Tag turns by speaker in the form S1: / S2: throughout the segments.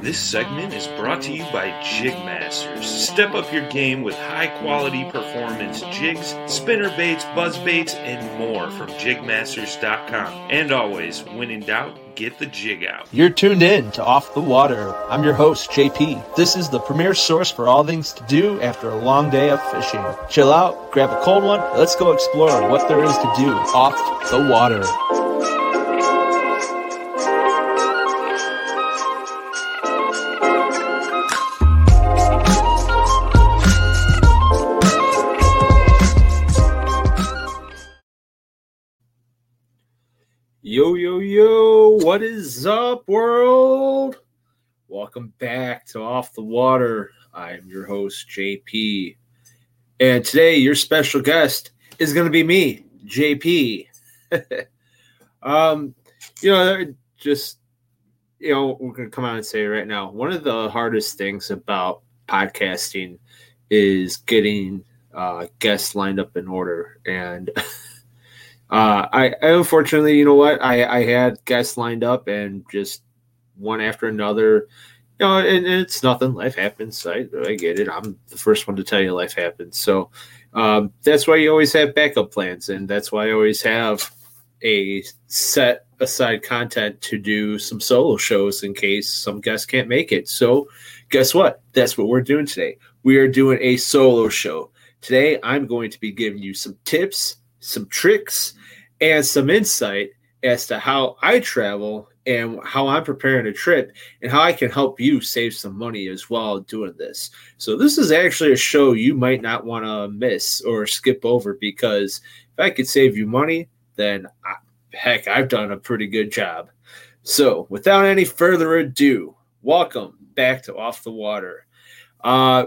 S1: This segment is brought to you by Jigmasters. Step up your game with high quality performance jigs, spinner baits, buzz baits, and more from jigmasters.com. And always, when in doubt, get the jig out.
S2: You're tuned in to Off the Water. I'm your host, JP. This is the premier source for all things to do after a long day of fishing. Chill out, grab a cold one, let's go explore what there is to do off the water. What is up, world? Welcome back to Off the Water. I am your host, JP. And today, your special guest is going to be me, JP. um, you know, just, you know, we're going to come out and say right now one of the hardest things about podcasting is getting uh, guests lined up in order. And, Uh, I, unfortunately, you know what, I, I had guests lined up and just one after another. You know, and, and it's nothing. Life happens. I, I get it. I'm the first one to tell you life happens. So um, that's why you always have backup plans, and that's why I always have a set aside content to do some solo shows in case some guests can't make it. So, guess what? That's what we're doing today. We are doing a solo show. Today, I'm going to be giving you some tips, some tricks, and some insight as to how I travel and how I'm preparing a trip and how I can help you save some money as well doing this. So, this is actually a show you might not want to miss or skip over because if I could save you money, then I, heck, I've done a pretty good job. So, without any further ado, welcome back to Off the Water. Uh,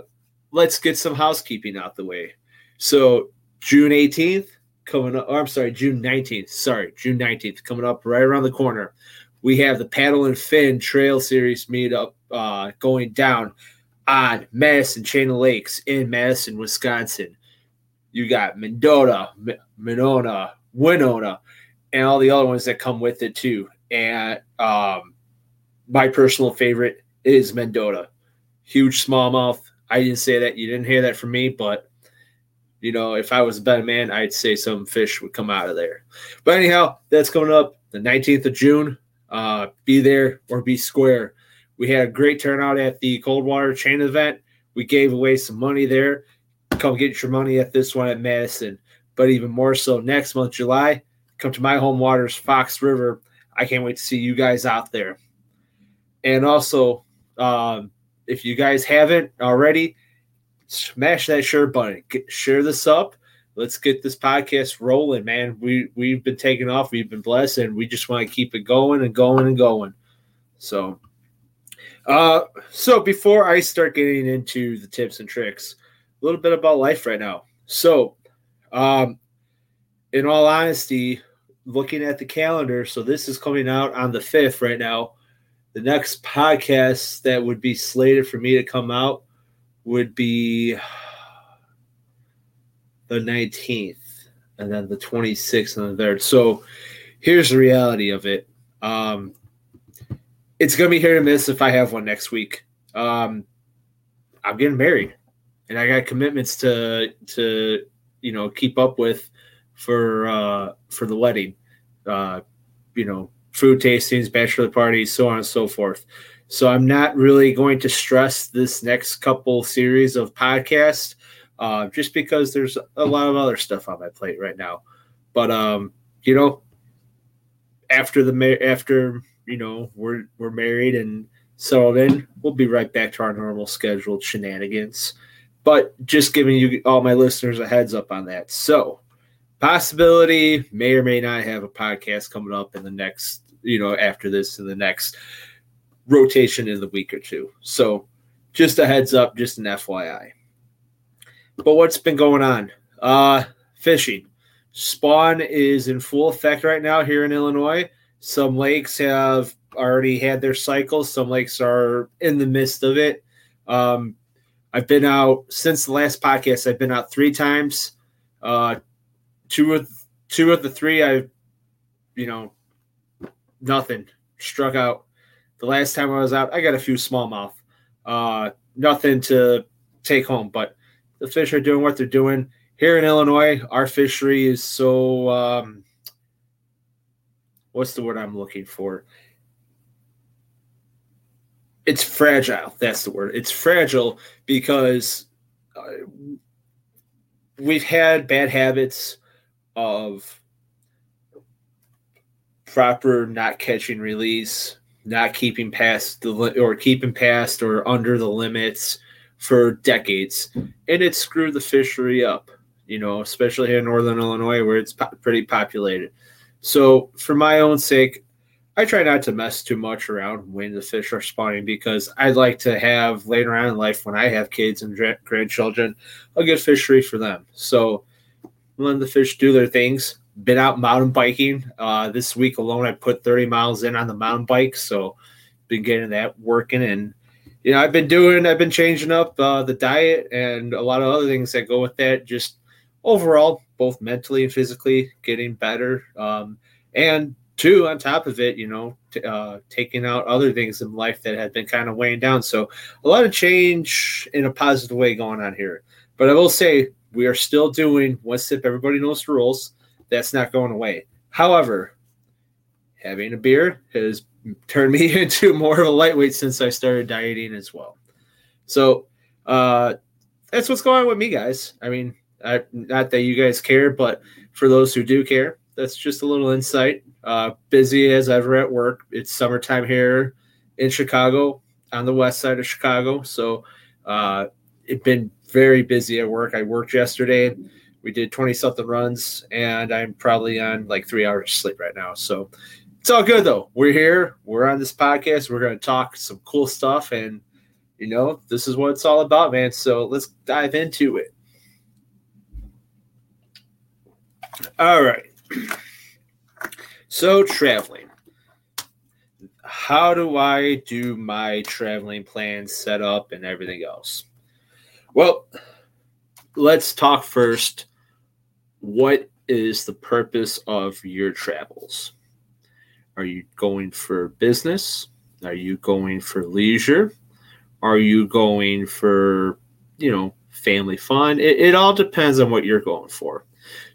S2: let's get some housekeeping out the way. So, June 18th, coming up. Or I'm sorry, June 19th. Sorry, June 19th coming up right around the corner. We have the Paddle and Fin Trail Series meetup uh, going down on Madison Chain of Lakes in Madison, Wisconsin. You got Mendota, M- Monona, Winona, and all the other ones that come with it too. And um, my personal favorite is Mendota. Huge smallmouth. I didn't say that. You didn't hear that from me, but you know, if I was a better man, I'd say some fish would come out of there. But anyhow, that's coming up the 19th of June. Uh, be there or be square. We had a great turnout at the Coldwater Chain event. We gave away some money there. Come get your money at this one at Madison. But even more so, next month, July, come to my home waters, Fox River. I can't wait to see you guys out there. And also, um, if you guys haven't already, smash that share button. Get, share this up. Let's get this podcast rolling, man. We we've been taking off. We've been blessed, and we just want to keep it going and going and going. So, Uh, so before I start getting into the tips and tricks, a little bit about life right now. So, um, in all honesty, looking at the calendar, so this is coming out on the 5th right now. The next podcast that would be slated for me to come out would be the 19th and then the 26th and the 3rd. So here's the reality of it. Um, it's going to be hit or miss if I have one next week. Um, I'm getting married and I got commitments to, to, you know, keep up with for, uh, for the wedding, uh, you know, food tastings, bachelor parties, so on and so forth. So I'm not really going to stress this next couple series of podcasts, uh, just because there's a lot of other stuff on my plate right now. But um, you know, after the after you know we're we're married and settled in, we'll be right back to our normal scheduled shenanigans. But just giving you all my listeners a heads up on that. So possibility may or may not have a podcast coming up in the next you know after this in the next rotation in the week or two. So just a heads up, just an FYI. But what's been going on? Uh fishing. Spawn is in full effect right now here in Illinois. Some lakes have already had their cycles. Some lakes are in the midst of it. Um, I've been out since the last podcast. I've been out three times. Uh, two of two of the three, I've you know nothing struck out. The last time I was out, I got a few smallmouth. Uh, nothing to take home, but the fish are doing what they're doing. Here in Illinois, our fishery is so um, what's the word I'm looking for? It's fragile. That's the word. It's fragile because uh, we've had bad habits of proper not catching release not keeping past the or keeping past or under the limits for decades, and it screwed the fishery up. You know, especially here in northern Illinois where it's po- pretty populated. So, for my own sake, I try not to mess too much around when the fish are spawning because I'd like to have later on in life when I have kids and grandchildren a good fishery for them. So, let the fish do their things been out mountain biking. Uh, this week alone, I put 30 miles in on the mountain bike. So, been getting that working. And, you know, I've been doing, I've been changing up uh, the diet and a lot of other things that go with that. Just overall, both mentally and physically, getting better. Um, and two, on top of it, you know, t- uh, taking out other things in life that had been kind of weighing down. So, a lot of change in a positive way going on here. But I will say, we are still doing one sip. Everybody knows the rules that's not going away. However, having a beer has turned me into more of a lightweight since I started dieting as well. So uh, that's what's going on with me, guys. I mean, I, not that you guys care, but for those who do care, that's just a little insight. Uh, busy as ever at work. It's summertime here in Chicago, on the west side of Chicago. So uh, it's been very busy at work. I worked yesterday we did 20 something runs and i'm probably on like three hours of sleep right now. So it's all good though. We're here. We're on this podcast. We're going to talk some cool stuff and you know this is what it's all about man. So let's dive into it. All right. So traveling. How do i do my traveling plans set up and everything else? Well let's talk first what is the purpose of your travels? Are you going for business? Are you going for leisure? Are you going for, you know, family fun? It, it all depends on what you're going for.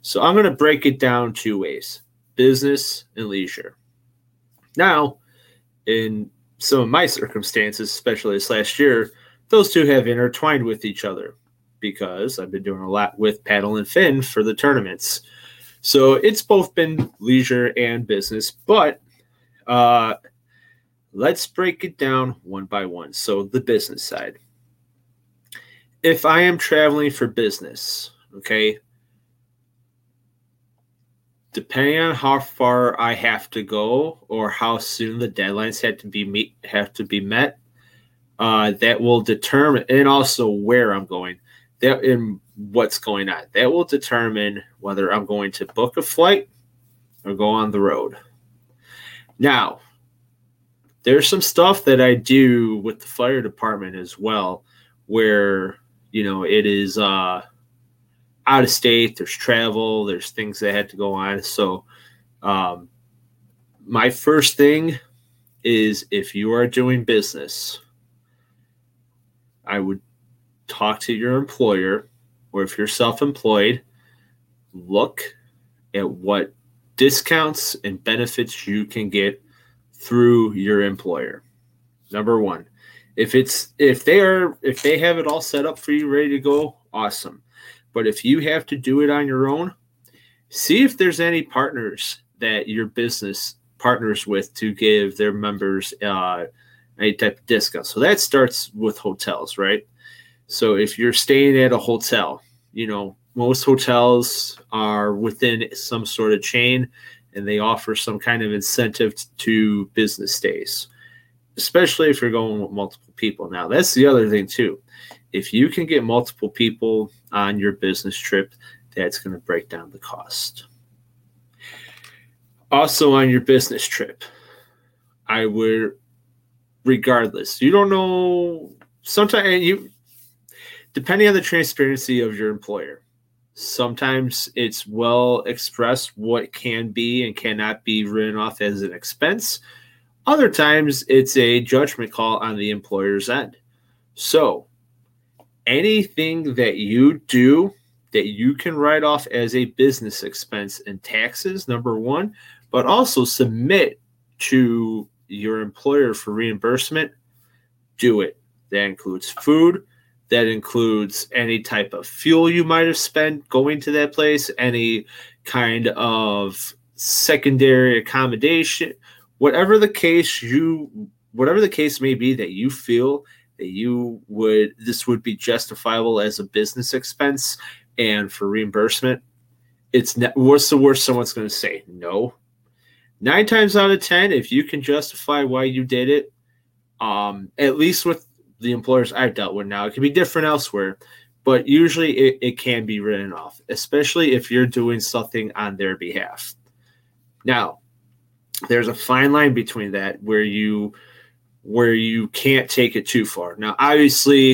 S2: So I'm going to break it down two ways business and leisure. Now, in some of my circumstances, especially this last year, those two have intertwined with each other because I've been doing a lot with paddle and fin for the tournaments. So it's both been leisure and business, but uh, let's break it down one by one. So the business side. If I am traveling for business, okay, depending on how far I have to go or how soon the deadlines have to be meet have to be met, uh, that will determine, and also where I'm going, that and what's going on. That will determine whether I'm going to book a flight or go on the road. Now, there's some stuff that I do with the fire department as well, where you know it is uh, out of state. There's travel. There's things that had to go on. So, um, my first thing is if you are doing business, I would talk to your employer, or if you're self-employed, look at what discounts and benefits you can get through your employer. Number one, if it's if they are if they have it all set up for you ready to go, awesome. But if you have to do it on your own, see if there's any partners that your business partners with to give their members uh, any type of discount. So that starts with hotels, right? So if you're staying at a hotel, you know, most hotels are within some sort of chain and they offer some kind of incentive to business stays, especially if you're going with multiple people. Now, that's the other thing, too. If you can get multiple people on your business trip, that's going to break down the cost. Also, on your business trip, I would, regardless, you don't know, sometimes you, depending on the transparency of your employer, Sometimes it's well expressed what can be and cannot be written off as an expense. Other times it's a judgment call on the employer's end. So, anything that you do that you can write off as a business expense in taxes, number one, but also submit to your employer for reimbursement, do it. That includes food, that includes any type of fuel you might have spent going to that place, any kind of secondary accommodation, whatever the case you whatever the case may be that you feel that you would this would be justifiable as a business expense and for reimbursement it's ne- what's the worst someone's going to say? No. Nine times out of ten if you can justify why you did it um at least with the employers I've dealt with now. It can be different elsewhere, but usually it, it can be written off, especially if you're doing something on their behalf. Now, there's a fine line between that where you where you can't take it too far. Now, obviously,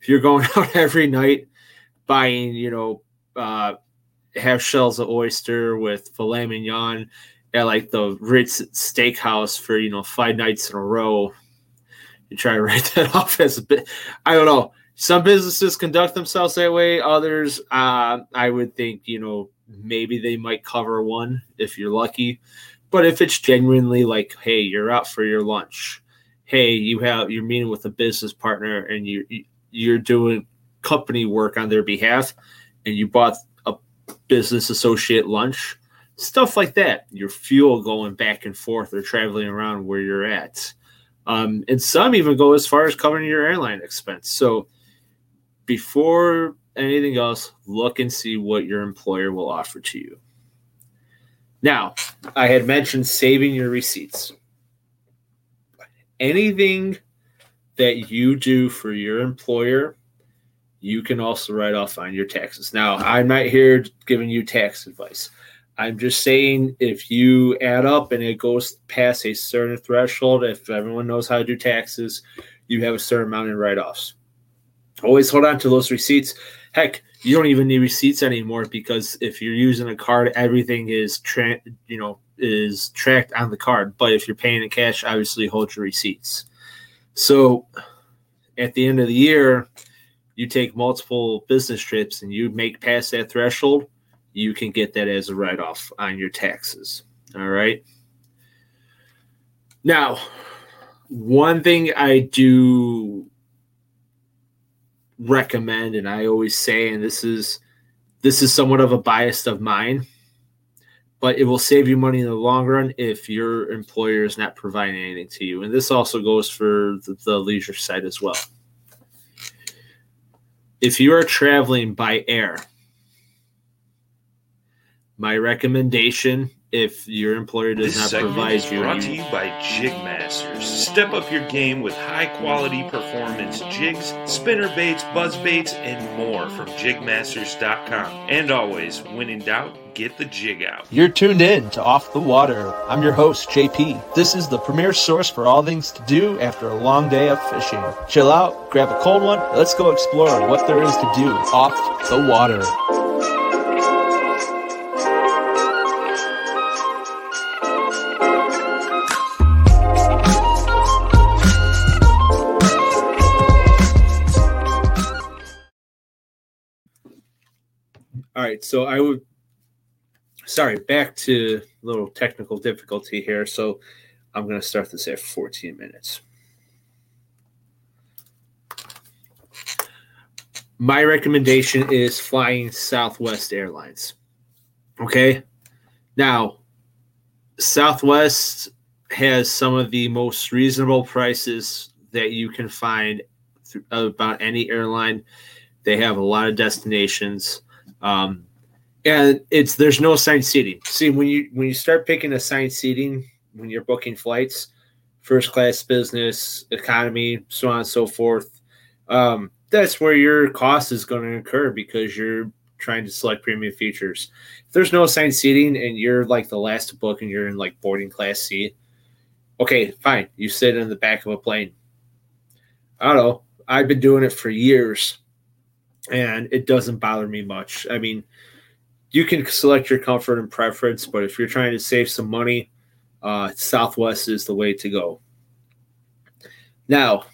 S2: if you're going out every night buying, you know, uh, half shells of oyster with filet mignon at like the Ritz Steakhouse for you know five nights in a row, you try to write that off as a bit. I don't know. Some businesses conduct themselves that way. Others, uh, I would think, you know, maybe they might cover one if you're lucky. But if it's genuinely like, hey, you're out for your lunch, hey, you have you're meeting with a business partner and you you're doing company work on their behalf, and you bought a business associate lunch, stuff like that. Your fuel going back and forth or traveling around where you're at um, and some even go as far as covering your airline expense. So before anything else, look and see what your employer will offer to you. Now, I had mentioned saving your receipts. Anything that you do for your employer, you can also write off on your taxes. Now, I'm not here giving you tax advice. I'm just saying if you add up and it goes past a certain threshold, if everyone knows how to do taxes, you have a certain amount in write offs. Always hold on to those receipts. Heck, you don't even need receipts anymore because if you're using a card, everything is tra- you know is tracked on the card. But if you're paying in cash, obviously hold your receipts. So at the end of the year, you take multiple business trips and you make past that threshold you can get that as a write off on your taxes. All right. Now, one thing I do recommend and I always say and this is this is somewhat of a bias of mine but it will save you money in the long run if your employer is not providing anything to you and this also goes for the, the leisure side as well if you are traveling by air my recommendation if your employer does
S1: This
S2: not
S1: segment
S2: provide
S1: is
S2: you,
S1: brought to you by Jigmasters. Step up your game with high quality performance jigs, spinner baits, buzz baits, and more from jigmasters.com. And always, when in doubt, get the jig out.
S3: You're tuned in to Off the Water. I'm your host, JP. This is the premier source for all things to do after a long day of fishing. Chill out, grab a cold one, let's go explore what there is to do off the water.
S2: Right, so I would. Sorry, back to a little technical difficulty here. So I'm going to start this at 14 minutes. My recommendation is flying Southwest Airlines. Okay. Now, Southwest has some of the most reasonable prices that you can find th- about any airline. They have a lot of destinations. Um, and it's there's no assigned seating. See, when you when you start picking assigned seating when you're booking flights, first class, business, economy, so on and so forth, um, that's where your cost is going to incur because you're trying to select premium features. If there's no assigned seating and you're like the last to book and you're in like boarding class C, okay, fine. You sit in the back of a plane. I don't know. I've been doing it for years and it doesn't bother me much. I mean, you can select your comfort and preference, but if you're trying to save some money, uh, Southwest is the way to go. Now,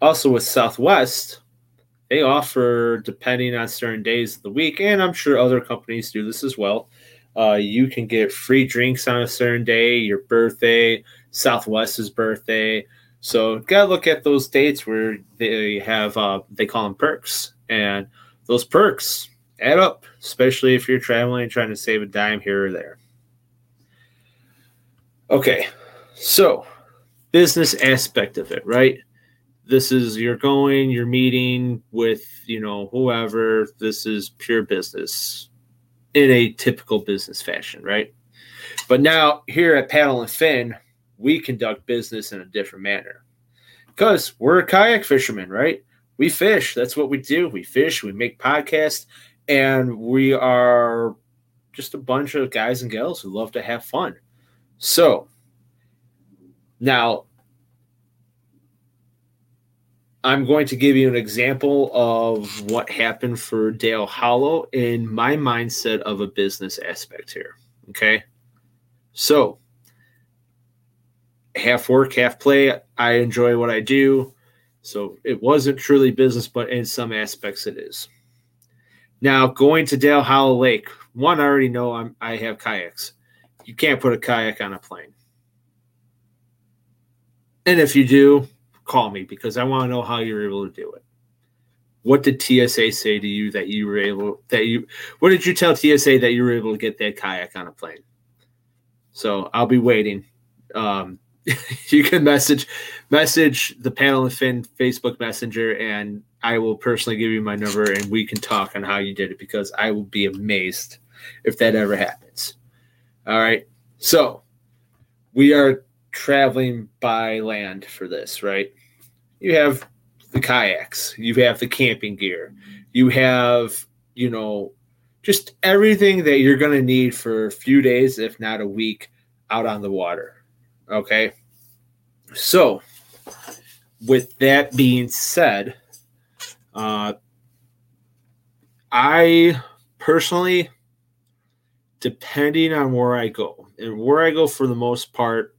S2: also with Southwest, they offer, depending on certain days of the week, and I'm sure other companies do this as well. Uh, you can get free drinks on a certain day, your birthday, Southwest's birthday. So gotta look at those dates where they have uh, they call them perks, and those perks add up, especially if you're traveling and trying to save a dime here or there. Okay, so business aspect of it, right? This is you're going, you're meeting with you know whoever. This is pure business in a typical business fashion, right? But now here at Paddle and Fin, we conduct business in a different manner because we're kayak fishermen, right? We fish. That's what we do. We fish. We make podcasts, and we are just a bunch of guys and gals who love to have fun. So now I'm going to give you an example of what happened for Dale Hollow in my mindset of a business aspect here. Okay. So half work, half play. I enjoy what I do. So it wasn't truly business, but in some aspects it is. Now going to Dale Hollow Lake, one I already know I'm, I have kayaks. You can't put a kayak on a plane. And if you do, call me because I want to know how you're able to do it. What did TSA say to you that you were able that you what did you tell TSA that you were able to get that kayak on a plane? So I'll be waiting. Um, you can message message the Paddle and Fin Facebook Messenger, and I will personally give you my number, and we can talk on how you did it because I will be amazed if that ever happens. All right, so we are traveling by land for this, right? You have the kayaks, you have the camping gear, you have, you know, just everything that you're going to need for a few days, if not a week, out on the water. Okay. So, with that being said, uh, I personally, depending on where I go, and where I go for the most part,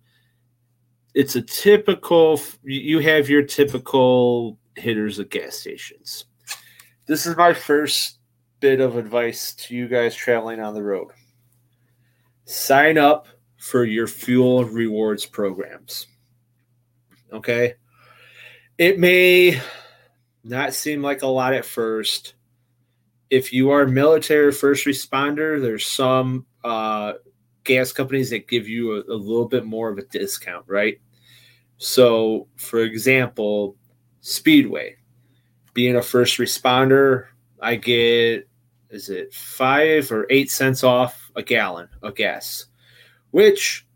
S2: it's a typical, you have your typical hitters at gas stations. This is my first bit of advice to you guys traveling on the road. Sign up for your fuel rewards programs. Okay. It may not seem like a lot at first. If you are military first responder, there's some uh, gas companies that give you a, a little bit more of a discount, right? So, for example, Speedway, being a first responder, I get is it five or eight cents off a gallon of gas. which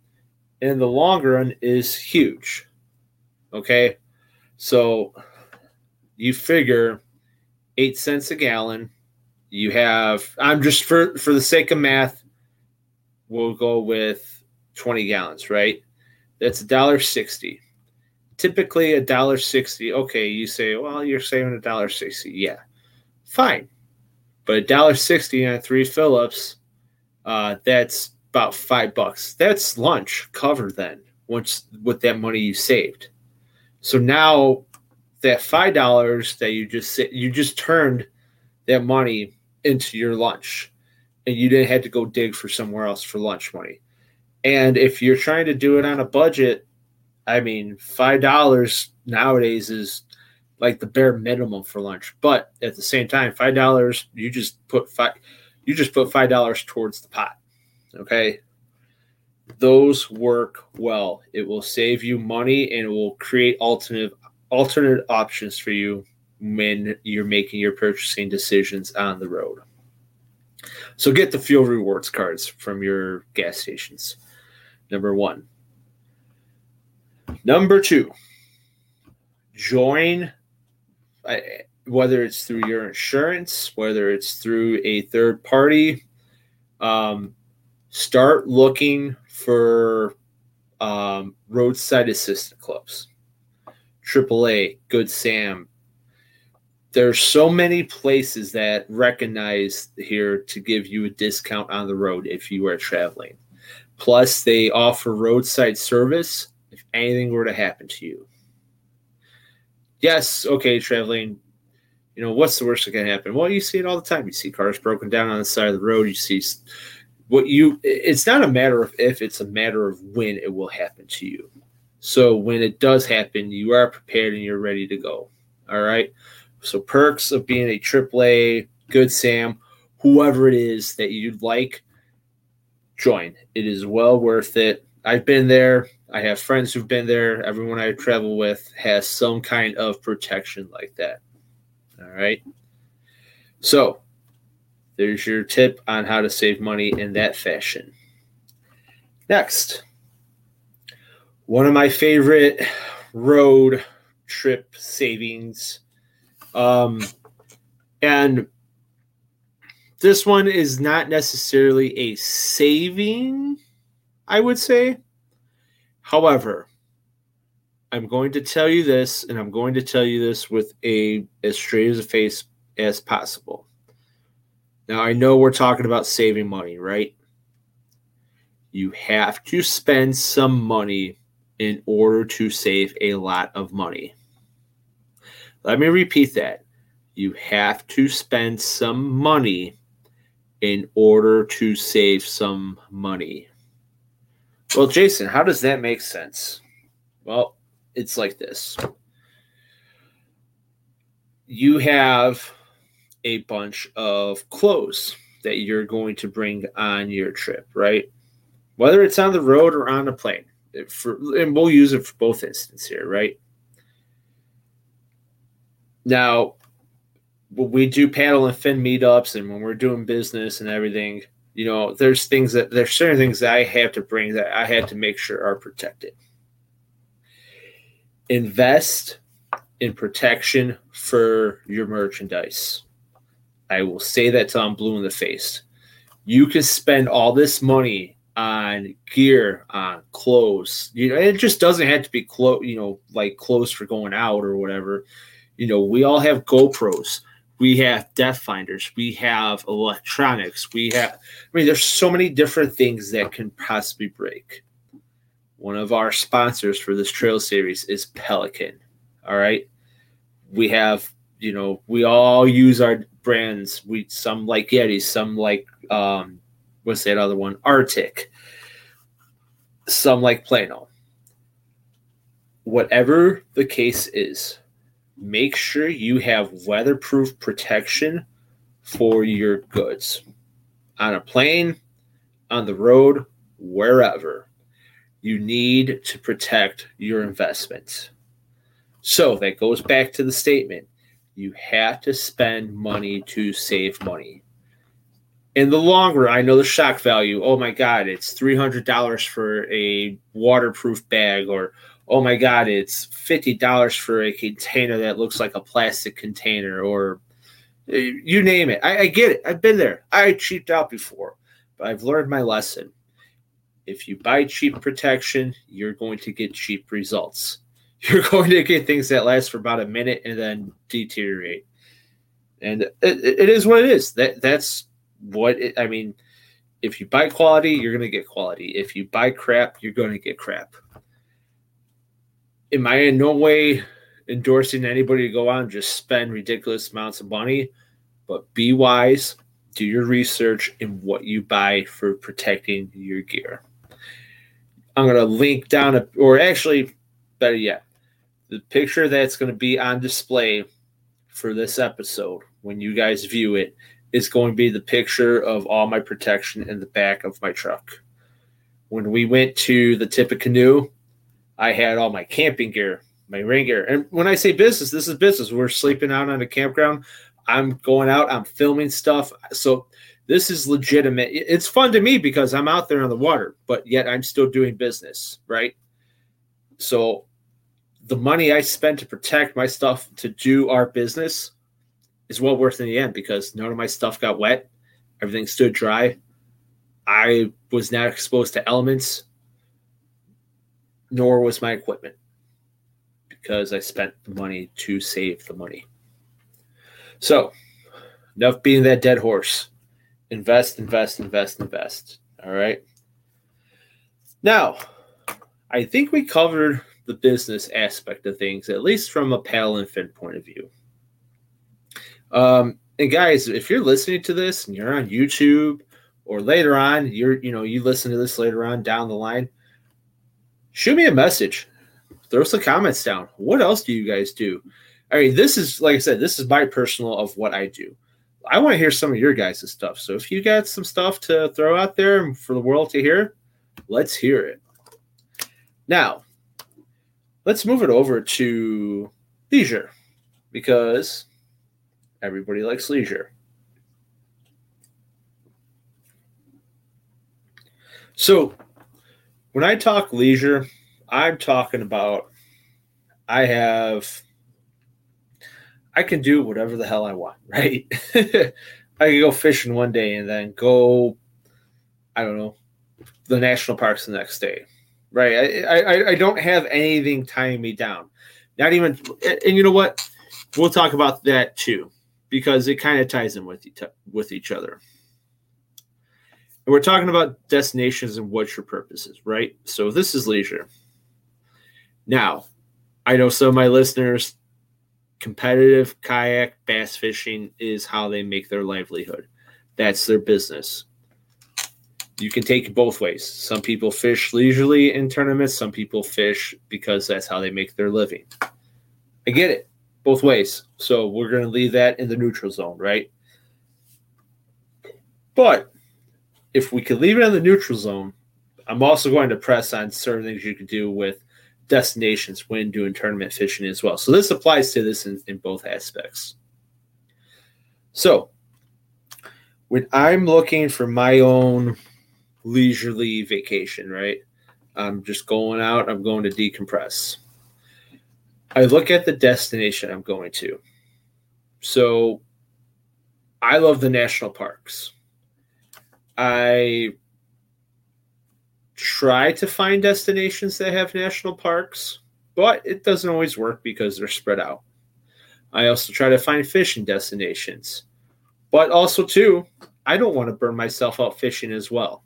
S2: in the long run is huge. Okay. So you figure eight cents a gallon. You have, I'm just for, for the sake of math, we'll go with 20 gallons, right? That's a dollar sixty. Typically a dollar sixty. Okay, you say, well, you're saving a dollar sixty. Yeah, fine. But a dollar sixty on three Phillips, uh, that's about five bucks. That's lunch covered then, once with that money you saved. So now that five dollars that you just you just turned that money into your lunch, and you didn't have to go dig for somewhere else for lunch money. And if you're trying to do it on a budget, I mean, five dollars nowadays is like the bare minimum for lunch. But at the same time, five dollars you just put five you just put five dollars towards the pot. Okay. Those work well. It will save you money and it will create alternate alternate options for you when you're making your purchasing decisions on the road. So get the fuel rewards cards from your gas stations. Number one. Number two, join, whether it's through your insurance, whether it's through a third party, um, start looking for um, roadside assistant clubs. AAA, Good Sam. There's so many places that recognize here to give you a discount on the road if you are traveling. Plus, they offer roadside service if anything were to happen to you. Yes, okay, traveling. You know, what's the worst that can happen? Well, you see it all the time. You see cars broken down on the side of the road. You see what you, it's not a matter of if, it's a matter of when it will happen to you. So when it does happen, you are prepared and you're ready to go. All right. So perks of being a AAA, Good Sam, whoever it is that you'd like, join. It is well worth it. I've been there. I have friends who've been there. Everyone I travel with has some kind of protection like that. All right. So there's your tip on how to save money in that fashion. Next, one of my favorite road trip savings. Um, and this one is not necessarily a saving, I would say. However, I'm going to tell you this, and I'm going to tell you this with a as straight as a face as possible. Now I know we're talking about saving money, right? You have to spend some money in order to save a lot of money. Let me repeat that. You have to spend some money in order to save some money. Well, Jason, how does that make sense? Well, it's like this you have a bunch of clothes that you're going to bring on your trip, right? Whether it's on the road or on a plane. For, and we'll use it for both instances here, right? Now, when we do paddle and fin meetups and when we're doing business and everything, you know, there's things that there's certain things that I have to bring that I have to make sure are protected. Invest in protection for your merchandise. I will say that till I'm blue in the face. You can spend all this money on gear, on clothes. You know, it just doesn't have to be close. you know, like clothes for going out or whatever. You know, we all have GoPros we have depth finders we have electronics we have i mean there's so many different things that can possibly break one of our sponsors for this trail series is pelican all right we have you know we all use our brands we some like yeti some like um what's that other one RTIC some like plano whatever the case is make sure you have weatherproof protection for your goods on a plane, on the road, wherever. You need to protect your investments. So that goes back to the statement you have to spend money to save money. In the long run, I know the shock value. Oh my God, it's $300 for a waterproof bag, or oh my God, it's $50 for a container that looks like a plastic container, or uh, you name it. I, I get it. I've been there. I cheaped out before, but I've learned my lesson. If you buy cheap protection, you're going to get cheap results. You're going to get things that last for about a minute and then deteriorate. And it, it is what it is. That that's what it, I mean. If you buy quality, you're going to get quality. If you buy crap, you're going to get crap. Am I in no way endorsing anybody to go out and just spend ridiculous amounts of money? But be wise, do your research in what you buy for protecting your gear. I'm going to link down, a, or actually, better yet, the picture that's going to be on display for this episode when you guys view it is going to be the picture of all my protection in the back of my truck. When we went to the Tippecanoe, I had all my camping gear, my rain gear. And when I say business, this is business. We're sleeping out on a campground. I'm going out, I'm filming stuff. So this is legitimate. It's fun to me because I'm out there on the water, but yet I'm still doing business, right? So the money I spent to protect my stuff to do our business is well worth in the end because none of my stuff got wet. Everything stood dry. I was not exposed to elements, nor was my equipment because I spent the money to save the money. So, enough being that dead horse. Invest, invest, invest, invest. All right. Now, I think we covered the business aspect of things, at least from a Paddle and point of view. Um, and guys, if you're listening to this and you're on YouTube or later on, you're you know you listen to this later on down the line, shoot me a message, throw some comments down. What else do you guys do? I mean, this is like I said, this is my personal of what I do. I want to hear some of your guys' stuff. So if you got some stuff to throw out there for the world to hear, let's hear it. Now, let's move it over to leisure because everybody likes leisure. So, when I talk leisure, I'm talking about I have I can do whatever the hell I want, right? I can go fishing one day and then go, I don't know, the national parks the next day, right? I, I, I don't have anything tying me down. Not even, and you know what? We'll talk about that too, because it kind of ties them with each, with each other. And we're talking about destinations and what's your purposes, right? So this is leisure. Now, I know some of my listeners competitive kayak bass fishing is how they make their livelihood. That's their business. You can take it both ways. Some people fish leisurely in tournaments, some people fish because that's how they make their living. I get it both ways. So we're going to leave that in the neutral zone, right? But if we could leave it in the neutral zone, I'm also going to press on certain things you can do with destinations when doing tournament fishing as well. So this applies to this in, in both aspects. So when I'm looking for my own leisurely vacation, right? I'm just going out, I'm going to decompress. I look at the destination I'm going to. So I love the national parks. I try to find destinations that have national parks, but it doesn't always work because they're spread out. I also try to find fishing destinations, but also too, I don't want to burn myself out fishing as well.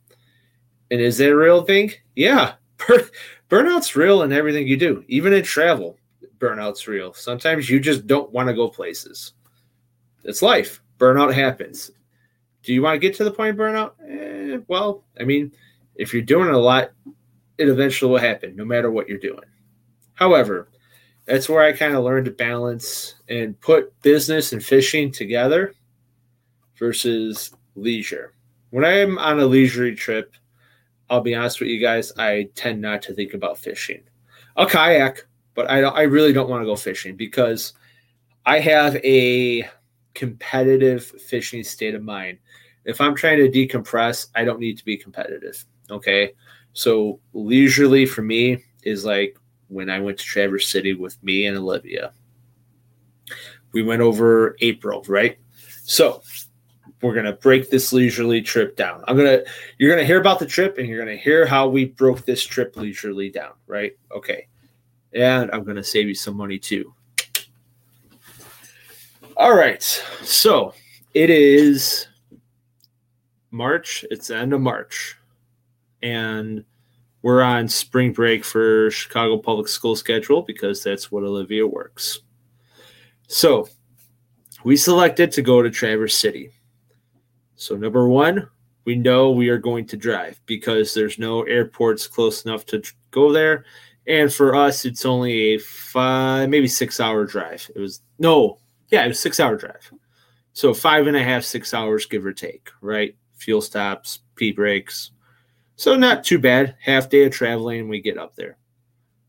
S2: And is that a real thing? Yeah, burnout's real in everything you do, even in travel. Burnout's real. Sometimes you just don't want to go places. It's life. Burnout happens. Do you want to get to the point of burnout? Eh, well, I mean, if you're doing a lot, it eventually will happen, no matter what you're doing. However, that's where I kind of learned to balance and put business and fishing together versus leisure. When I'm on a leisurely trip, I'll be honest with you guys, I tend not to think about fishing. I'll kayak, but I I really don't want to go fishing because I have a competitive fishing state of mind if I'm trying to decompress, I don't need to be competitive. Okay. So leisurely for me is like when I went to Traverse City with me and Olivia. We went over April, right? So we're gonna break this leisurely trip down. I'm gonna you're gonna hear about the trip and you're gonna hear how we broke this trip leisurely down, right? Okay. And I'm gonna save you some money too. All right. So it is March. It's the end of March. And we're on spring break for Chicago Public School schedule because that's what Olivia works. So we selected to go to Traverse City. So, number one, we know we are going to drive because there's no airports close enough to go there. And for us, it's only a five, maybe six hour drive. It was no, yeah, it was six hour drive. So five and a half, six hours, give or take, right? Fuel stops, pee breaks. So not too bad. Half day of traveling, we get up there.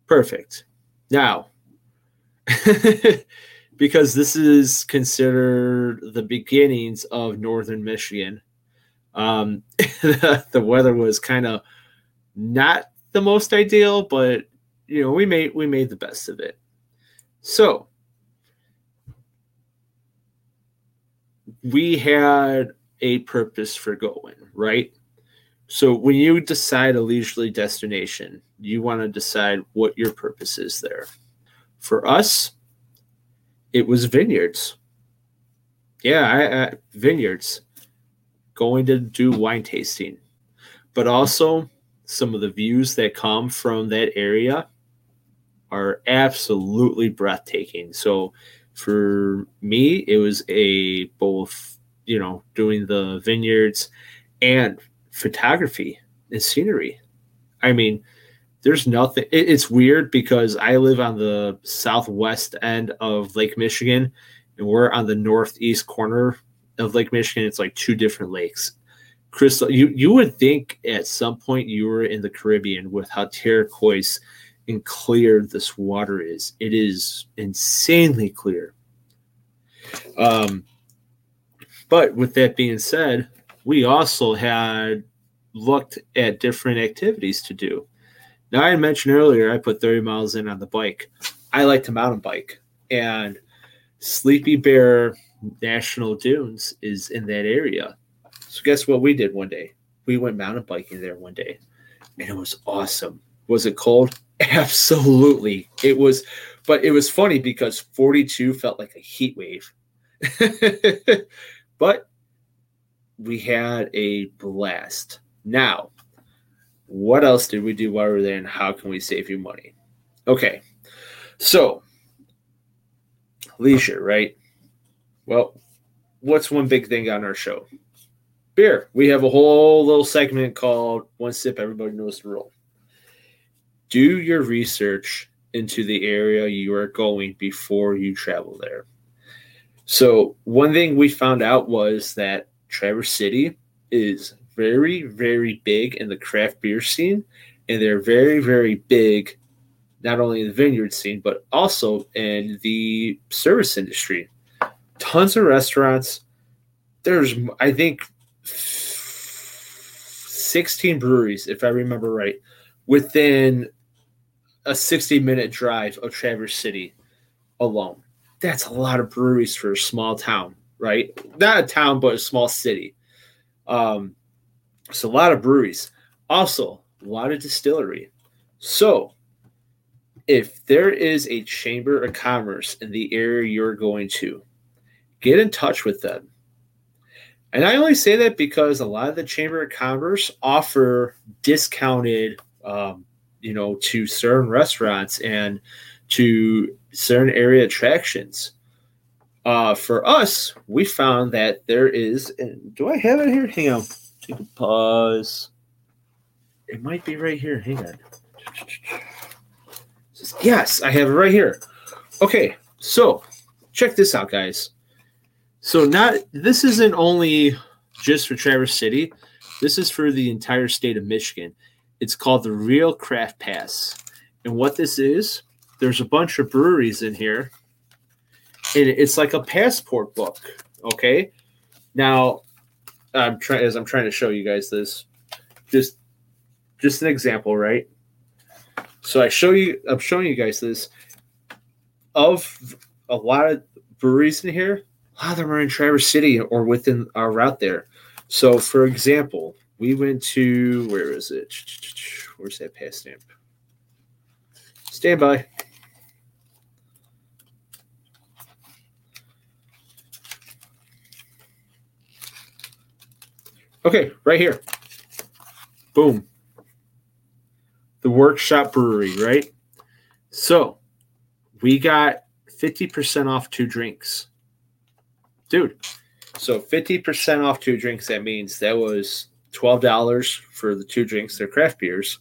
S2: Perfect. Now, because this is considered the beginnings of northern Michigan, um, the, the weather was kind of not the most ideal, but you know we made we made the best of it. So we had a purpose for going, right? So when you decide a leisurely destination, you want to decide what your purpose is there. For us, it was vineyards. Yeah, I, I, vineyards. Going to do wine tasting, but also some of the views that come from that area are absolutely breathtaking. So for me, it was a both, you know, doing the vineyards and photography and scenery. I mean, there's nothing. It, it's weird because I live on the southwest end of Lake Michigan, and we're on the northeast corner of Lake Michigan. It's like two different lakes. Crystal, you you would think at some point you were in the Caribbean with how turquoise and clear this water is. It is insanely clear. Um, but with that being said, we also had looked at different activities to do. Now, I mentioned earlier I put 30 miles in on the bike. I like to mountain bike, and Sleepy Bear National Dunes is in that area. So, guess what we did one day? We went mountain biking there one day, and it was awesome. Was it cold? Absolutely. It was, but it was funny because 42 felt like a heat wave. but we had a blast. Now, what else did we do while we were there and how can we save you money? Okay, so leisure, right? Well, what's one big thing on our show? Beer. We have a whole little segment called One Sip, Everybody Knows the Rule. Do your research into the area you are going before you travel there. So, one thing we found out was that Traverse City is very, very big in the craft beer scene, and they're very, very big not only in the vineyard scene, but also in the service industry. Tons of restaurants. There's, I think, 16 breweries, if I remember right, within a 60 minute drive of Traverse City alone. That's a lot of breweries for a small town, right? Not a town, but a small city. Um, so a lot of breweries. Also, a lot of distillery. So if there is a chamber of commerce in the area you're going to, get in touch with them. And I only say that because a lot of the chamber of commerce offer discounted, um, you know, to certain restaurants and to certain area attractions. Uh, for us, we found that there is. Do I have it here? Hang on. A pause. It might be right here. Hang on. Yes, I have it right here. Okay, so check this out, guys. So not this isn't only just for Traverse City. This is for the entire state of Michigan. It's called the Real Craft Pass. And what this is, there's a bunch of breweries in here. And it's like a passport book. Okay. Now, I'm trying as I'm trying to show you guys this. Just just an example, right? So I show you I'm showing you guys this of a lot of breweries in here, a lot of them are in Traverse City or within our route there. So for example, we went to where is it? Where's that pass stamp? Stand Okay, right here. Boom. The workshop brewery, right? So we got 50% off two drinks. Dude, so 50% off two drinks, that means that was $12 for the two drinks, they're craft beers.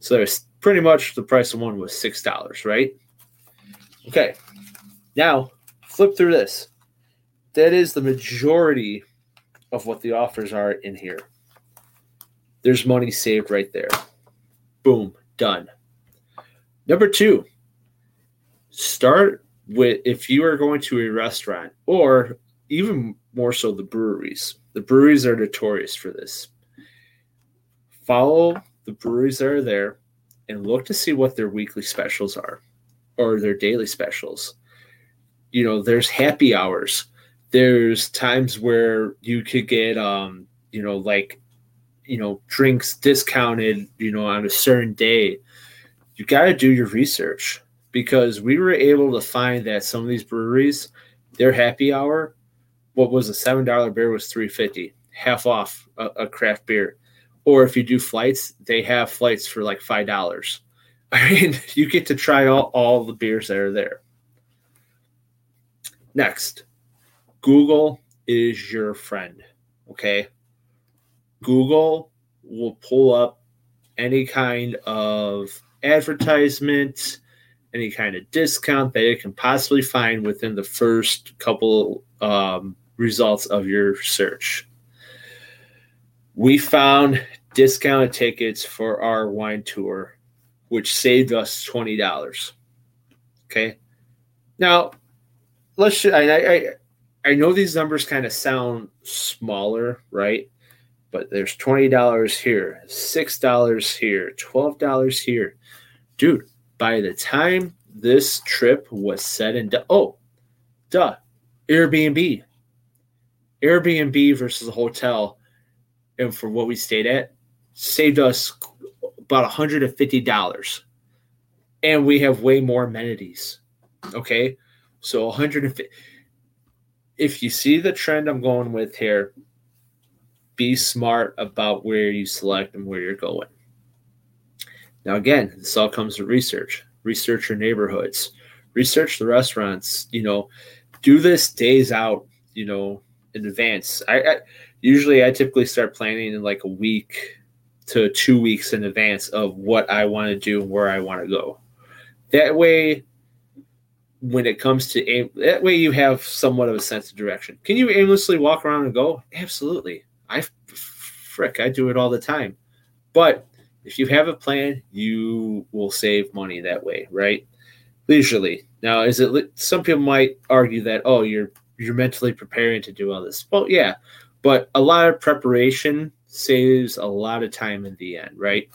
S2: So it's pretty much the price of one was $6, right? Okay. Now, flip through this. That is the majority of what the offers are in here. There's money saved right there. Boom, done. Number two, start with if you are going to a restaurant or even more so the breweries. The breweries are notorious for this. Follow the breweries that are there and look to see what their weekly specials are or their daily specials. You know, there's happy hours there's times where you could get um you know like you know drinks discounted you know on a certain day. You got to do your research because we were able to find that some of these breweries their happy hour what was a seven dollar beer was 350 half off a, a, craft beer. Or if you do flights they have flights for like five dollars. I mean you get to try all, all the beers that are there. Next Google is your friend. Okay. Google will pull up any kind of advertisement, any kind of discount that it can possibly find within the first couple um, results of your search. We found discounted tickets for our wine tour, which saved us $20. Okay. Now, let's, I, I, I know these numbers kind of sound smaller, right? But there's $20 here, $6 here, $12 here. Dude, by the time this trip was said and done, oh, duh, Airbnb. Airbnb versus a hotel, and for what we stayed at, saved us about $150. And we have way more amenities. Okay. So 150 if you see the trend I'm going with here, be smart about where you select and where you're going. Now, again, this all comes to research. Research your neighborhoods, research the restaurants. You know, do this days out. You know, in advance. I, I usually I typically start planning in like a week to two weeks in advance of what I want to do and where I want to go. That way, when it comes to aim that way you have somewhat of a sense of direction. Can you aimlessly walk around and go? Absolutely. I frick i do it all the time. But if you have a plan you will save money that way right? Leisurely now is it some people might argue that oh you're you're mentally preparing to do all this. Well yeah but a lot of preparation saves a lot of time in the end right?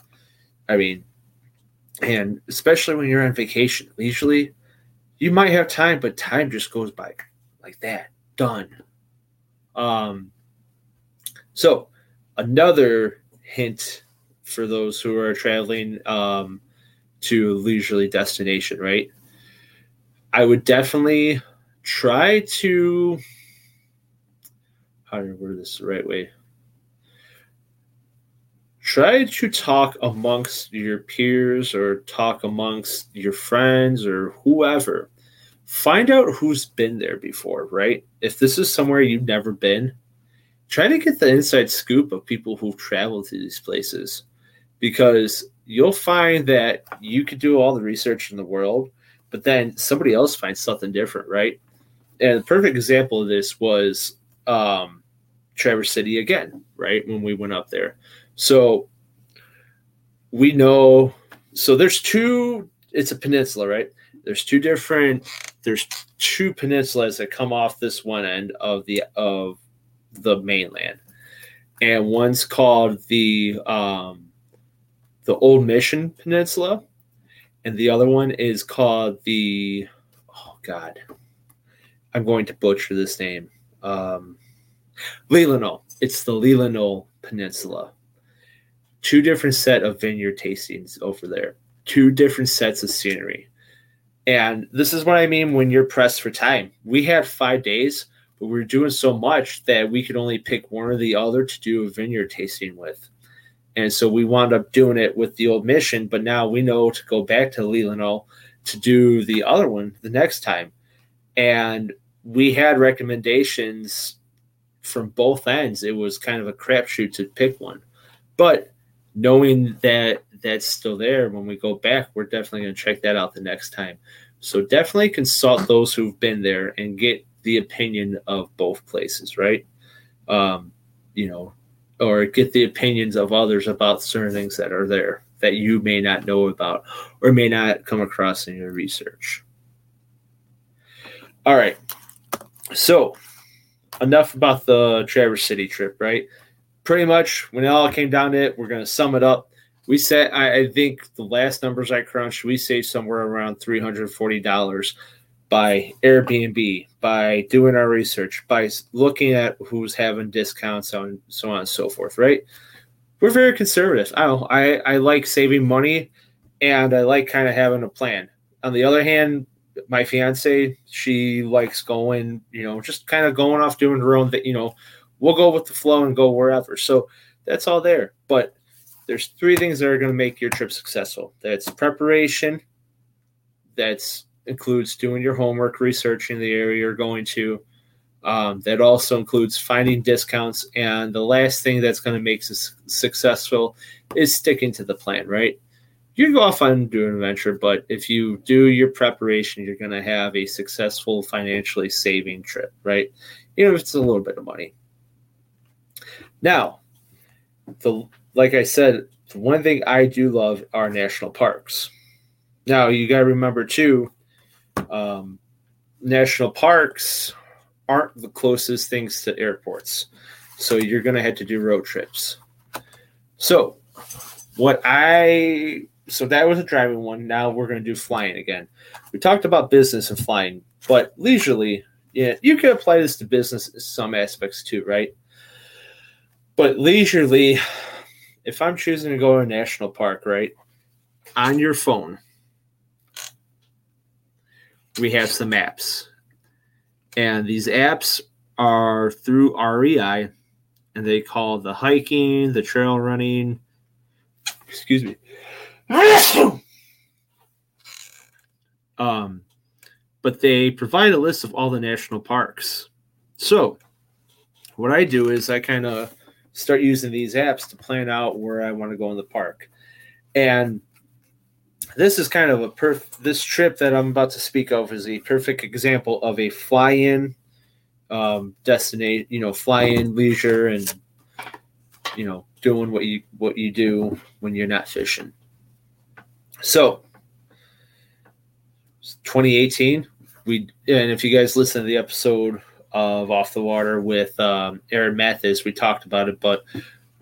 S2: I mean and especially when you're on vacation leisurely you might have time, but time just goes by like that. Done. Um, so another hint for those who are traveling um, to leisurely destination, right? I would definitely try to how do I word this the right way? Try to talk amongst your peers or talk amongst your friends or whoever. Find out who's been there before, right? If this is somewhere you've never been, try to get the inside scoop of people who've traveled to these places because you'll find that you could do all the research in the world, but then somebody else finds something different, right? And the perfect example of this was um, Traverse City again, right? When we went up there so we know so there's two it's a peninsula, right? There's two different there's two peninsulas that come off this one end of the of the mainland. and one's called the um, the Old Mission Peninsula, and the other one is called the oh god, I'm going to butcher this name. Um, Leelanau. It's the Leelanau Peninsula. Two different set of vineyard tastings over there. Two different sets of scenery. And this is what I mean when you're pressed for time. We had five days, but we were doing so much that we could only pick one or the other to do a vineyard tasting with. And so we wound up doing it with the old mission, but now we know to go back to Leelanau to do the other one the next time. And we had recommendations from both ends. It was kind of a crapshoot to pick one. But knowing that that's still there when we go back, we're definitely going to check that out the next time. So definitely consult those who've been there and get the opinion of both places, right? Um, you know, or get the opinions of others about certain things that are there that you may not know about or may not come across in your research. All right. So, enough about the Traverse City trip, right? Pretty much when it all came down to it, we're going to sum it up. We said, I, I, think the last numbers I crunched, we saved somewhere around $340 by Airbnb, by doing our research, by looking at who's having discounts on so on and so forth, right? We're very conservative. I I, I like saving money and I like kind of having a plan. On the other hand, my fiance, she likes going, you know, just kind of going off doing her own thing. You know, we'll go with the flow and go wherever. So that's all there. But there's three things that are going to make your trip successful. That's preparation. That's includes doing your homework, researching the area you're going to. Um, that also includes finding discounts. And the last thing that's going to make us successful is sticking to the plan, right? you go off and do an adventure, but if you do your preparation, you're going to have a successful financially saving trip, right? Even if it's a little bit of money. Now, the like I said, the one thing I do love are national parks. Now you got to remember too, um, national parks aren't the closest things to airports, so you're going to have to do road trips. So, what I so that was a driving one. Now we're going to do flying again. We talked about business and flying, but leisurely, yeah, you can apply this to business some aspects too, right? But leisurely, if I'm choosing to go to a national park, right, on your phone, we have some apps. And these apps are through REI, and they call the hiking, the trail running, excuse me, um, but they provide a list of all the national parks. So, what I do is I kind of start using these apps to plan out where I want to go in the park. And this is kind of a perf this trip that I'm about to speak of is a perfect example of a fly-in um destination, you know, fly-in leisure and you know, doing what you what you do when you're not fishing. So, 2018, we and if you guys listen to the episode of Off the Water with um, Aaron Mathis, we talked about it. But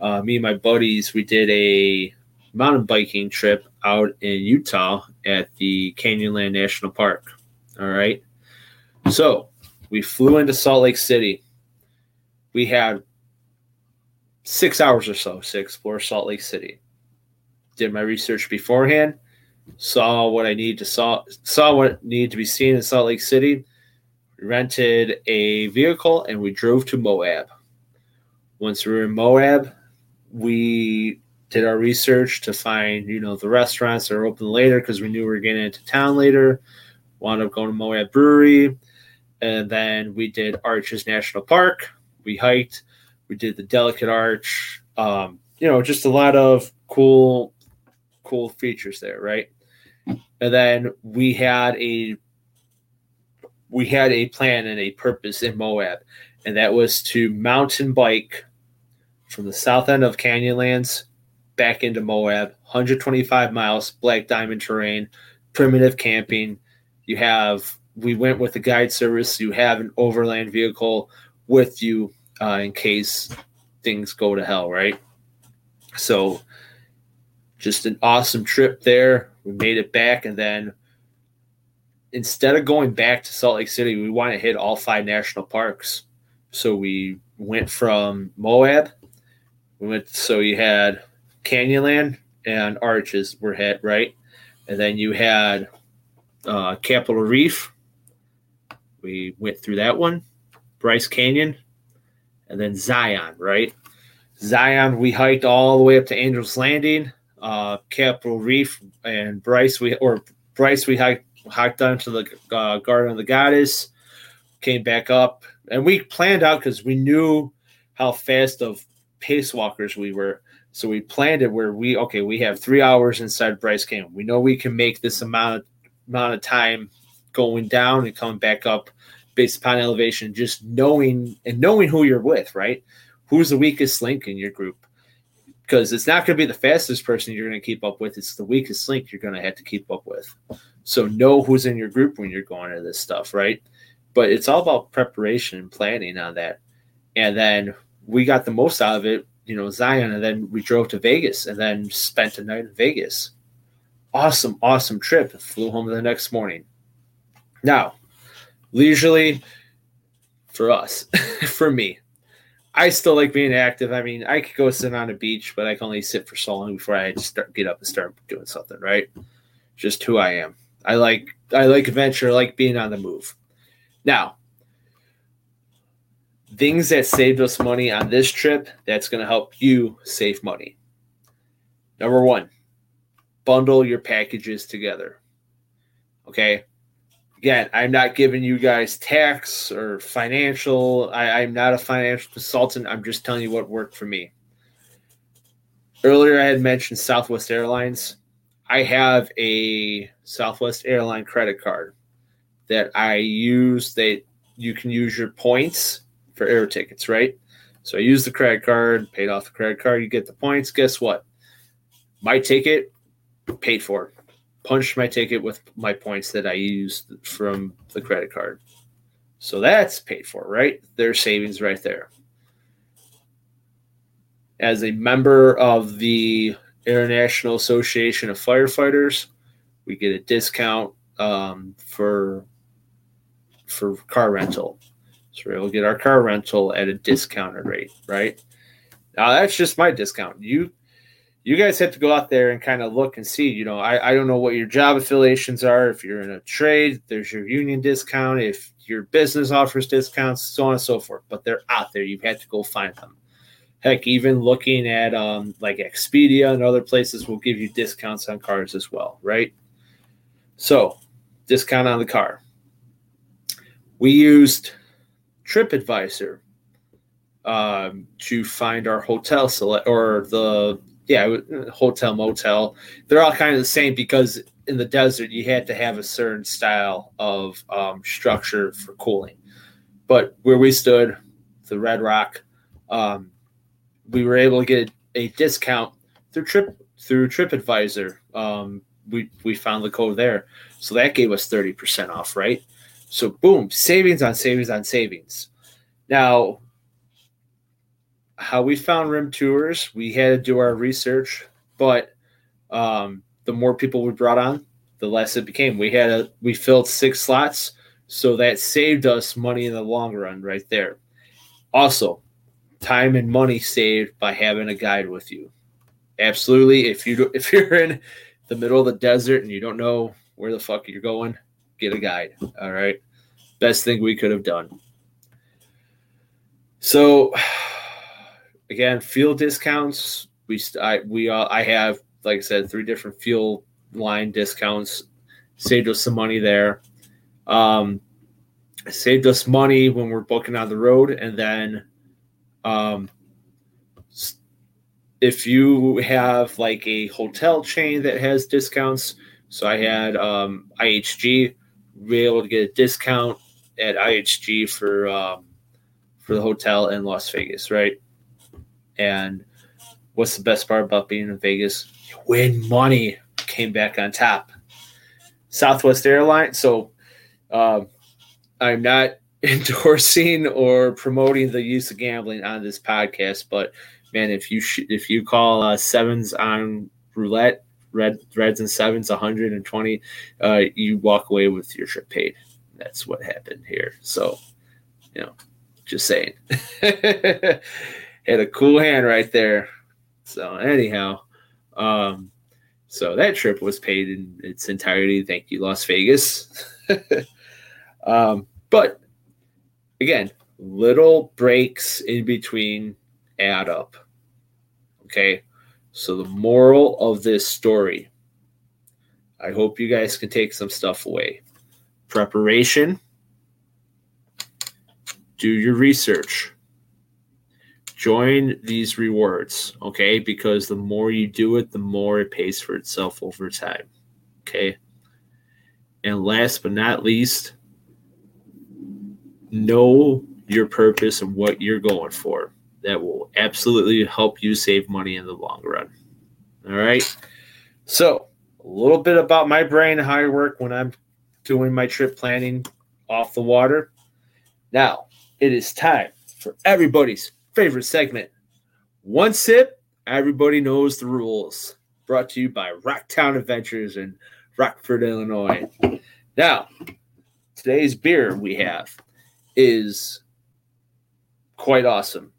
S2: uh, me and my buddies, we did a mountain biking trip out in Utah at the Canyonland National Park. All right. So we flew into Salt Lake City. We had six hours or so to explore Salt Lake City. Did my research beforehand saw what I need to saw saw what needed to be seen in Salt Lake City, rented a vehicle, and we drove to Moab. Once we were in Moab, we did our research to find you know the restaurants that are open later because we knew we were getting into town later. Wound up going to Moab Brewery, and then we did Arches National Park. We hiked. We did the Delicate Arch. Um, you know, just a lot of cool cool features there, right? And then we had a we had a plan and a purpose in Moab, and that was to mountain bike from the south end of Canyonlands back into Moab, 125 miles, black diamond terrain, primitive camping. You have we went with the guide service. You have an overland vehicle with you uh, in case things go to hell, right? So, just an awesome trip there. We made it back, and then instead of going back to Salt Lake City, we want to hit all five national parks. So we went from Moab. We went so you had Canyonland and Arches were hit right, and then you had uh, Capitol Reef. We went through that one, Bryce Canyon, and then Zion. Right, Zion we hiked all the way up to Angels Landing. Uh, Capitol Reef and Bryce we or Bryce we hiked hiked down to the uh, Garden of the Goddess, came back up, and we planned out because we knew how fast of pace walkers we were. So we planned it where we okay, we have three hours inside Bryce Canyon. We know we can make this amount of amount of time going down and coming back up based upon elevation, just knowing and knowing who you're with, right? Who's the weakest link in your group? Because it's not going to be the fastest person you're going to keep up with. It's the weakest link you're going to have to keep up with. So know who's in your group when you're going to this stuff, right? But it's all about preparation and planning on that. And then we got the most out of it, you know, Zion, and then we drove to Vegas and then spent a night in Vegas. Awesome, awesome trip. Flew home the next morning. Now, leisurely for us, for me, I still like being active. I mean, I could go sit on a beach, but I can only sit for so long before I start get up and start doing something, right? Just who I am. I like I like adventure, I like being on the move. Now, things that saved us money on this trip that's going to help you save money. Number one, bundle your packages together. Okay. Again, I'm not giving you guys tax or financial. I, I'm not a financial consultant. I'm just telling you what worked for me. Earlier, I had mentioned Southwest Airlines. I have a Southwest airline credit card that I use that you can use your points for air tickets, right? So I use the credit card, paid off the credit card, you get the points. Guess what? My ticket paid for. Punched my ticket with my points that I used from the credit card. So that's paid for, right? There's savings right there. As a member of the International Association of Firefighters, we get a discount um, for for car rental. So we'll get our car rental at a discounted rate, right? Now that's just my discount. You you guys have to go out there and kind of look and see. You know, I, I don't know what your job affiliations are. If you're in a trade, there's your union discount. If your business offers discounts, so on and so forth. But they're out there. You've had to go find them. Heck, even looking at um, like Expedia and other places will give you discounts on cars as well, right? So, discount on the car. We used TripAdvisor um, to find our hotel select or the yeah hotel motel. They're all kind of the same because in the desert you had to have a certain style of um, structure for cooling. But where we stood, the Red Rock, um, we were able to get a discount through Trip through TripAdvisor. Um, we we found the code there, so that gave us thirty percent off, right? So boom, savings on savings on savings. Now, how we found Rim Tours, we had to do our research, but um, the more people we brought on, the less it became. We had a we filled six slots, so that saved us money in the long run, right there. Also, time and money saved by having a guide with you. Absolutely, if you if you're in the middle of the desert and you don't know where the fuck you're going, get a guide. All right, best thing we could have done. So, again, fuel discounts. We I we uh, I have like I said three different fuel line discounts. Saved us some money there. Um, saved us money when we're booking on the road, and then um, if you have like a hotel chain that has discounts, so I had um, IHG, be able to get a discount at IHG for um, for the hotel in Las Vegas, right? And what's the best part about being in Vegas? You win money. Came back on top. Southwest Airlines. So um, I'm not endorsing or promoting the use of gambling on this podcast, but man, if you sh- if you call uh, sevens on roulette, red reds and sevens, 120, uh, you walk away with your trip paid. That's what happened here. So, you know, just saying. Had a cool hand right there. So anyhow, um, so that trip was paid in its entirety. Thank you, Las Vegas. um, but again, little breaks in between add up. Okay. So the moral of this story, I hope you guys can take some stuff away. Preparation, do your research. Join these rewards, okay? Because the more you do it, the more it pays for itself over time. Okay. And last but not least, know your purpose and what you're going for. That will absolutely help you save money in the long run. All right. So, a little bit about my brain, how I work when I'm doing my trip planning off the water. Now, it is time for everybody's favorite segment. One sip, everybody knows the rules. Brought to you by Rocktown Adventures in Rockford, Illinois. Now, today's beer we have is quite awesome.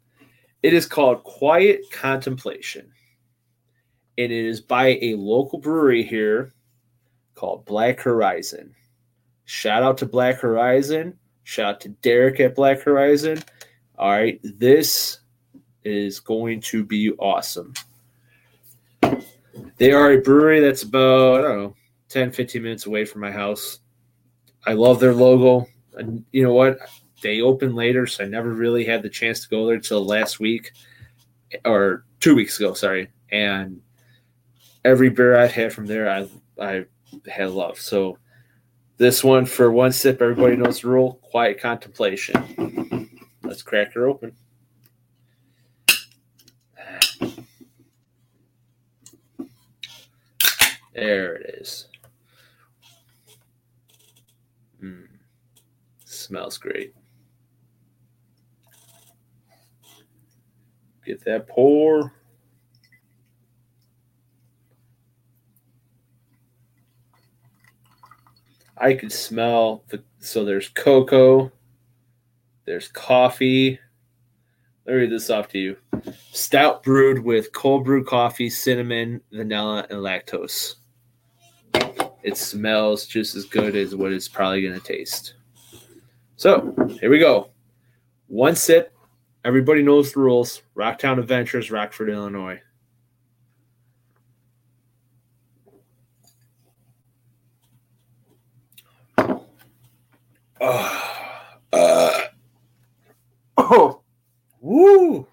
S2: It is called Quiet Contemplation. And it is by a local brewery here called Black Horizon. Shout out to Black Horizon. Shout out to Derek at Black Horizon. All right, this is going to be awesome. They are a brewery that's about, I don't know, 10, 15 minutes away from my house. I love their logo. And you know what? They open later, so I never really had the chance to go there till last week or two weeks ago, sorry. And every beer I've had from there, I I had love. So this one for one sip, everybody knows the rule. Quiet contemplation. Let's crack her open. There it is. Mm. Smells great. Get that pour. I could smell the so there's cocoa, there's coffee. Let me read this off to you. Stout brewed with cold brew coffee, cinnamon, vanilla, and lactose. It smells just as good as what it's probably going to taste. So here we go. One sip. Everybody knows the rules. Rocktown Adventures, Rockford, Illinois. Oh, uh, oh, woo!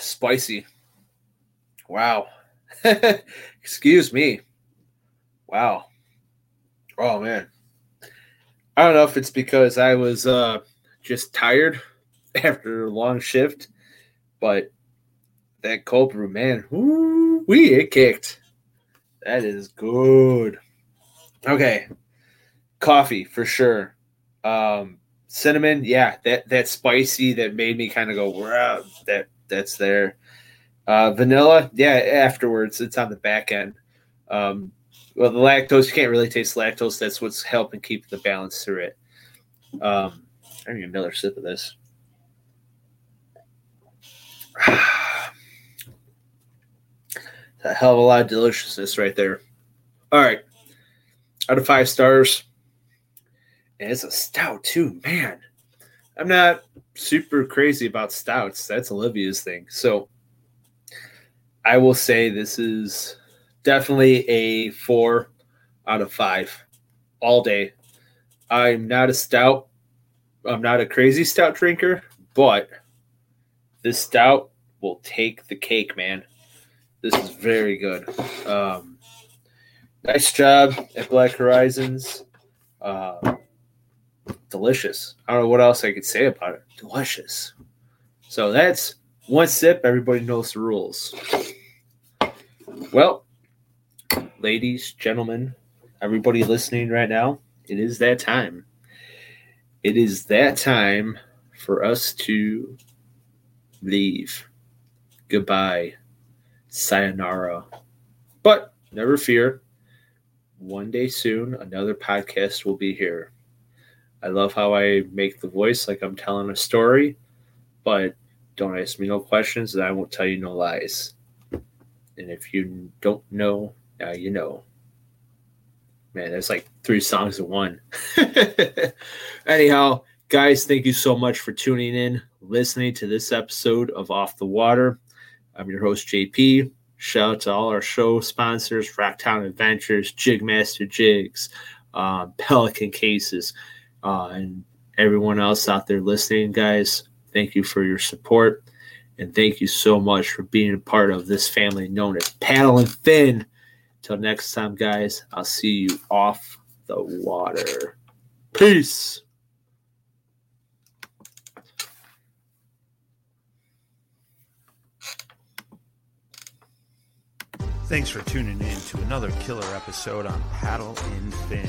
S2: Spicy. Wow. Excuse me. Wow. Oh man. I don't know if it's because I was uh, just tired after a long shift, but that cold brew, man, woo, we it kicked. That is good. Okay, coffee for sure. Um, cinnamon, yeah, that that spicy that made me kind of go, wow, that that's there. Uh, vanilla, yeah, afterwards it's on the back end. Um, well, the lactose you can't really taste lactose. That's what's helping keep the balance through it. Um, I need another sip of this. a hell of a lot of deliciousness right there. All right, out of five stars, and it's a stout too, man. I'm not super crazy about stouts. That's Olivia's thing. So I will say this is definitely a four out of five all day. I'm not a stout. I'm not a crazy stout drinker, but this stout will take the cake, man. This is very good. Um, nice job at Black Horizons. Uh, delicious. I don't know what else I could say about it. Delicious. So that's one sip. Everybody knows the rules. Well, ladies, gentlemen, everybody listening right now, it is that time. It is that time for us to leave. Goodbye. Sayonara. But never fear. One day soon, another podcast will be here. I love how I make the voice like I'm telling a story, but don't ask me no questions and I won't tell you no lies. And if you don't know, now you know. Man, there's like three songs in one. Anyhow, guys, thank you so much for tuning in, listening to this episode of Off the Water. I'm your host, JP. Shout out to all our show sponsors Rocktown Adventures, Jigmaster Jigs, uh, Pelican Cases, uh, and everyone else out there listening, guys. Thank you for your support. And thank you so much for being a part of this family known as Paddle and Fin. Till next time, guys, I'll see you off the water. Peace.
S1: Thanks for tuning in to another killer episode on Paddle and Fin.